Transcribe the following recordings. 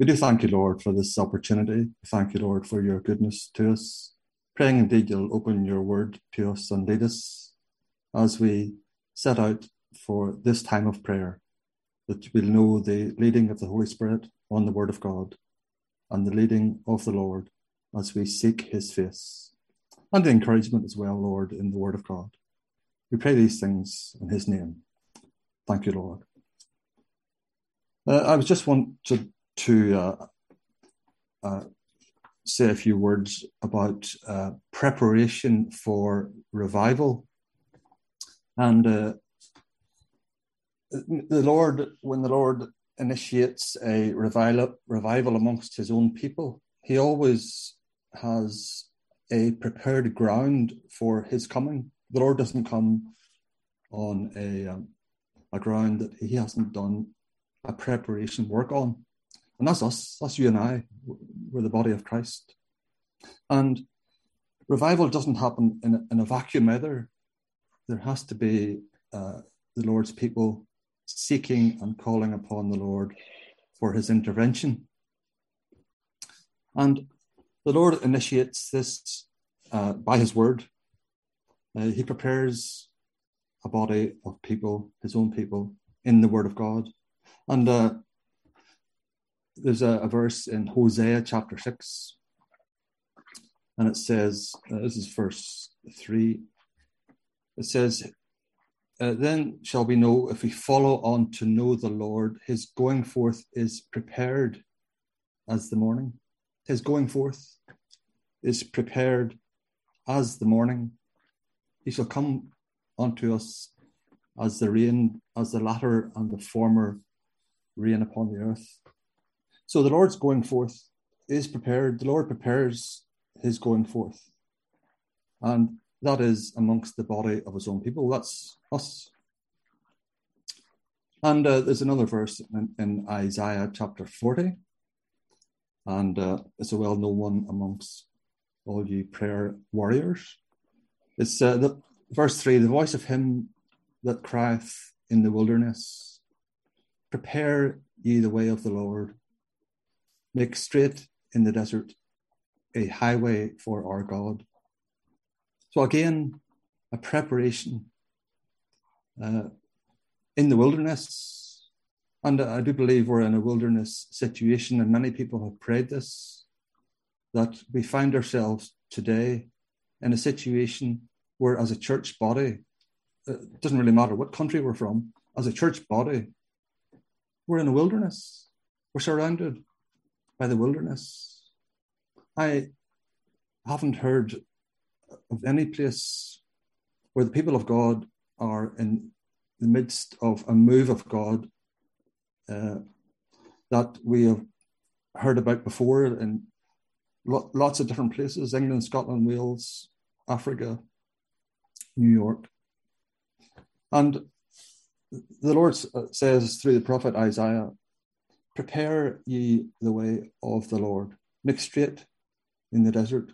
We do thank you, Lord, for this opportunity. Thank you, Lord, for your goodness to us. Praying indeed you'll open your word to us and lead us as we set out for this time of prayer, that we'll know the leading of the Holy Spirit on the word of God and the leading of the Lord as we seek his face and the encouragement as well, Lord, in the word of God. We pray these things in his name. Thank you, Lord. Uh, I was just wanted to uh, uh, say a few words about uh, preparation for revival. And uh, the Lord, when the Lord initiates a revival, revival amongst his own people, he always has a prepared ground for his coming. The Lord doesn't come on a, um, a ground that he hasn't done a preparation work on. And that's us, that's you and I. We're the body of Christ. And revival doesn't happen in a, in a vacuum either. There has to be uh, the Lord's people seeking and calling upon the Lord for his intervention. And the Lord initiates this uh, by his word. Uh, he prepares a body of people, his own people, in the word of God. And uh, there's a, a, verse in Hosea chapter 6, and it says, uh, this is verse 3. It says, uh, Then shall we know if we follow on to know the Lord, his going forth is prepared as the morning. His going forth is prepared as the morning. He shall come unto us as the rain, as the latter and the former rain upon the earth. So the Lord's going forth is prepared. The Lord prepares his going forth. And that is amongst the body of his own people. That's us. And uh, there's another verse in, in, Isaiah chapter 40. And uh, it's a well known one amongst all you prayer warriors. It's uh, the, verse 3 the voice of him that crieth in the wilderness, Prepare ye the way of the Lord, make straight in the desert a highway for our God. So, again, a preparation uh, in the wilderness. And I do believe we're in a wilderness situation, and many people have prayed this that we find ourselves today in a situation where, as a church body, it doesn't really matter what country we're from, as a church body, we're in a wilderness. We're surrounded by the wilderness. I haven't heard of any place where the people of God are in the midst of a move of God uh, that we have heard about before in lo- lots of different places England, Scotland, Wales, Africa, New York. And the Lord uh, says through the prophet Isaiah, Prepare ye the way of the Lord, make straight in the desert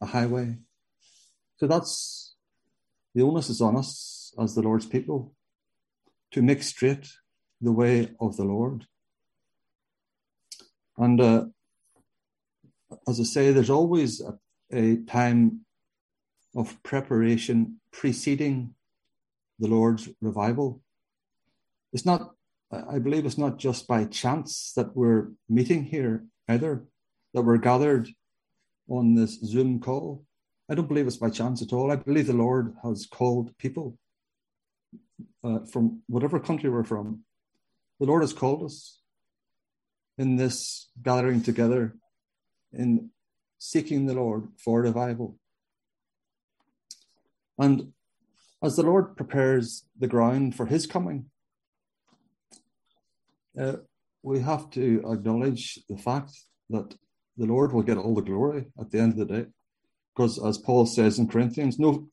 a highway. So that's the onus is on us as the Lord's people to make straight the way of the Lord. And uh, as I say, there's always a, a time of preparation preceding the Lord's revival. It's not, I believe it's not just by chance that we're meeting here either, that we're gathered on this Zoom call. I don't believe it's by chance at all. I believe the Lord has called people uh, from whatever country we're from. The Lord has called us in this gathering together, in seeking the Lord for revival. And as the Lord prepares the ground for his coming, uh, we have to acknowledge the fact that the Lord will get all the glory at the end of the day. Because as Paul says in Corinthians, no,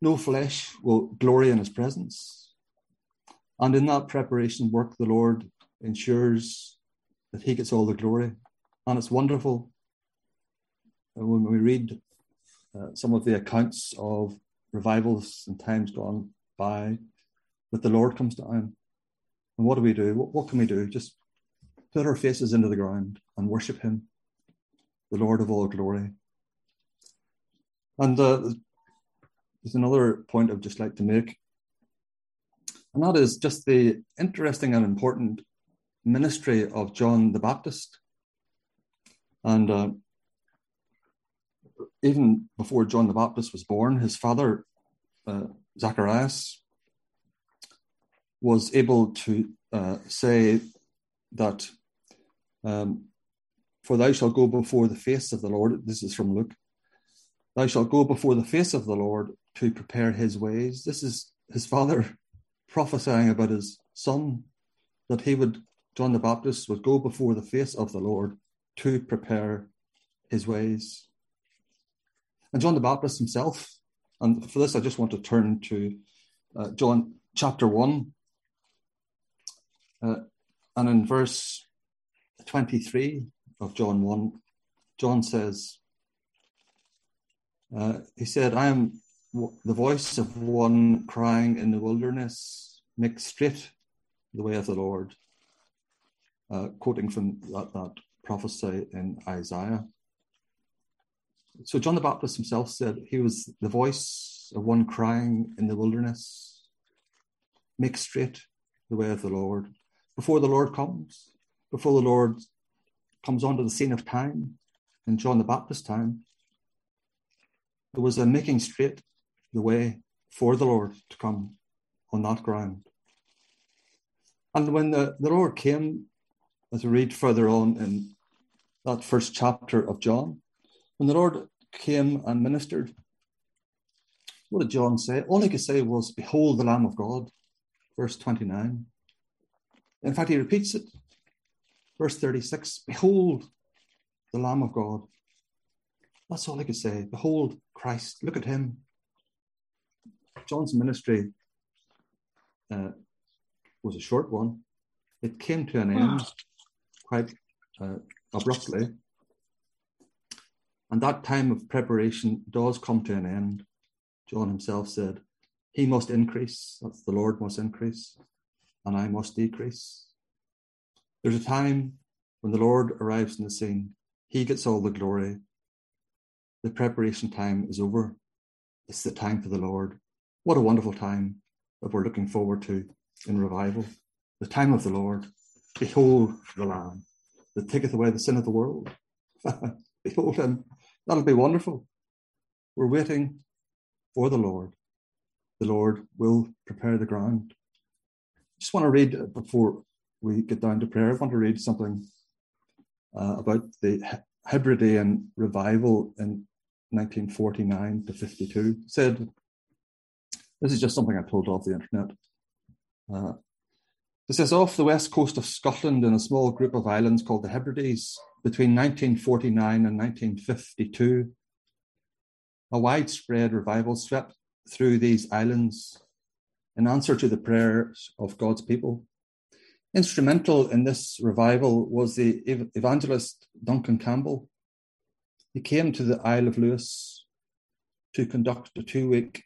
no flesh will glory in his presence. And in that preparation work, the Lord ensures that he gets all the glory. And it's wonderful when we read uh, some of the accounts of revivals in times gone by that the Lord comes down. And what do we do? What, what can we do? Just put our faces into the ground and worship Him, the Lord of all glory. And uh, there's another point I'd just like to make, and that is just the interesting and important ministry of John the Baptist. And uh, even before John the Baptist was born, his father, uh, Zacharias, was able to uh, say that, um, For thou shalt go before the face of the Lord. This is from Luke. Thou shalt go before the face of the Lord to prepare his ways. This is his father prophesying about his son, that he would, John the Baptist, would go before the face of the Lord to prepare his ways. And John the Baptist himself, and for this I just want to turn to uh, John chapter 1. Uh, and in verse 23 of John 1, John says, uh, He said, I am the voice of one crying in the wilderness, make straight the way of the Lord. Uh, quoting from that, that prophecy in Isaiah. So John the Baptist himself said he was the voice of one crying in the wilderness, make straight the way of the Lord. Before the Lord comes, before the Lord comes onto the scene of time in John the Baptist time, there was a making straight the way for the Lord to come on that ground. And when the, the Lord came, as we read further on in that first chapter of John, when the Lord came and ministered, what did John say? All he could say was, Behold the Lamb of God, verse 29. In fact, he repeats it, verse 36 Behold the Lamb of God. That's all he could say. Behold Christ, look at him. John's ministry uh, was a short one. It came to an end quite uh, abruptly. And that time of preparation does come to an end. John himself said, He must increase, that's the Lord must increase, and I must decrease. There's a time when the Lord arrives in the scene, He gets all the glory. The preparation time is over. It's the time for the Lord. What a wonderful time that we're looking forward to in revival. The time of the Lord. Behold the Lamb that taketh away the sin of the world. Behold him. That'll be wonderful. We're waiting for the Lord. The Lord will prepare the ground. Just want to read uh, before we get down to prayer. I want to read something uh, about the Hebridean revival in 1949 to 52. It said this is just something I pulled off the internet. Uh, it says off the west coast of Scotland in a small group of islands called the Hebrides between 1949 and 1952, a widespread revival swept through these islands in answer to the prayers of God's people. Instrumental in this revival was the evangelist Duncan Campbell. He came to the Isle of Lewis to conduct a two week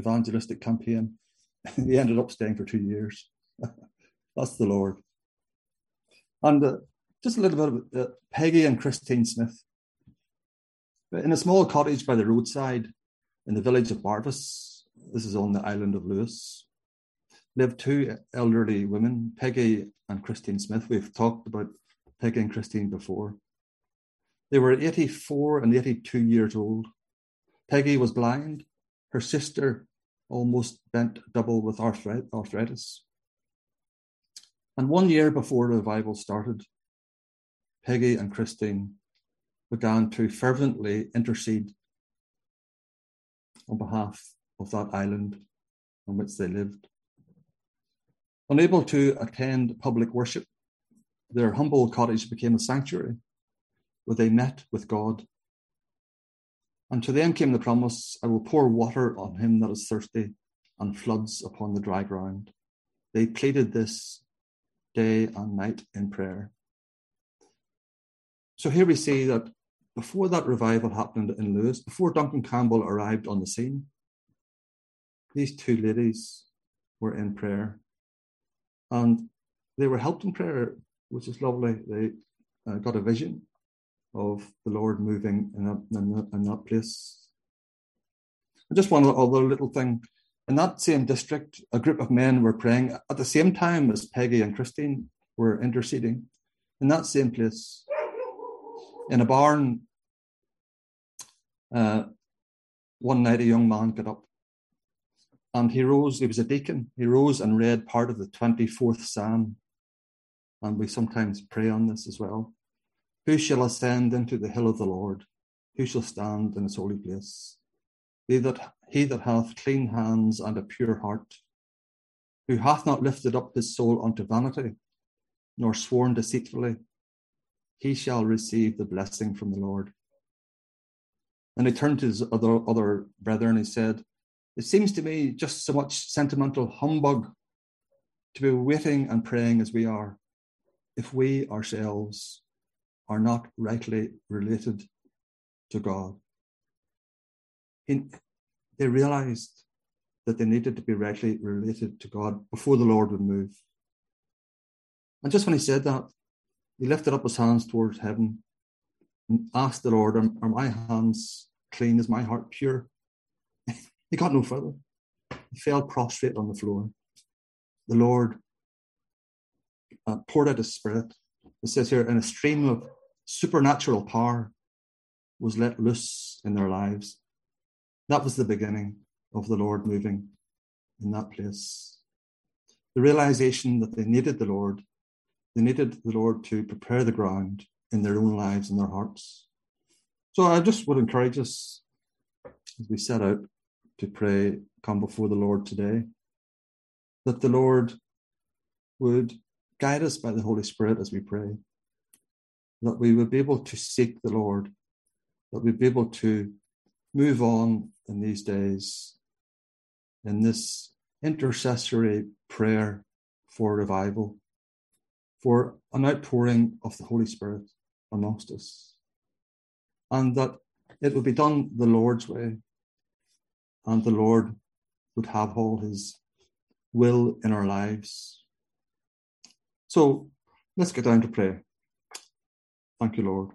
evangelistic campaign. he ended up staying for two years. That's the Lord. And uh, just a little bit of uh, Peggy and Christine Smith. In a small cottage by the roadside in the village of Barvas, this is on the island of Lewis, lived two elderly women, Peggy and Christine Smith. We've talked about Peggy and Christine before. They were 84 and 82 years old. Peggy was blind her sister almost bent double with arthritis. And one year before the revival started, Peggy and Christine began to fervently intercede on behalf of that island on which they lived. Unable to attend public worship, their humble cottage became a sanctuary where they met with God and to them came the promise I will pour water on him that is thirsty and floods upon the dry ground. They pleaded this day and night in prayer. So here we see that before that revival happened in Lewis, before Duncan Campbell arrived on the scene, these two ladies were in prayer. And they were helped in prayer which is lovely. They uh, got a vision of the Lord moving in that, in that, in that place. And just one other little thing. In that same district, a group of men were praying at the same time as Peggy and Christine were interceding. In that same place, in a barn, uh, one night a young man got up and he rose, he was a deacon, he rose and read part of the 24th Psalm. And we sometimes pray on this as well. Who shall ascend into the hill of the Lord? Who shall stand in his holy place? He that, he that hath clean hands and a pure heart, who hath not lifted up his soul unto vanity, nor sworn deceitfully, he shall receive the blessing from the Lord. And he turned to his other, other brethren and he said, It seems to me just so much sentimental humbug to be waiting and praying as we are if we ourselves are not rightly related to God. In, they realized that they needed to be rightly related to God before the Lord would move. And just when he said that, he lifted up his hands towards heaven and asked the Lord, Are, are my hands clean? Is my heart pure? He got no further. He fell prostrate on the floor. The Lord uh, poured out his spirit. It says here, and a stream of supernatural power was let loose in their lives. That was the beginning of the Lord moving in that place. The realization that they needed the Lord, they needed the Lord to prepare the ground in their own lives and their hearts. So I just would encourage us as we set out to pray, come before the Lord today, that the Lord would guide us by the Holy Spirit as we pray, that we would be able to seek the Lord, that we'd be able to move on in these days in this intercessory prayer for revival, for an outpouring of the Holy Spirit amongst us, and that it would be done the Lord's way, and the Lord would have all his will in our lives. So let's get down to pray. Thank you, Lord.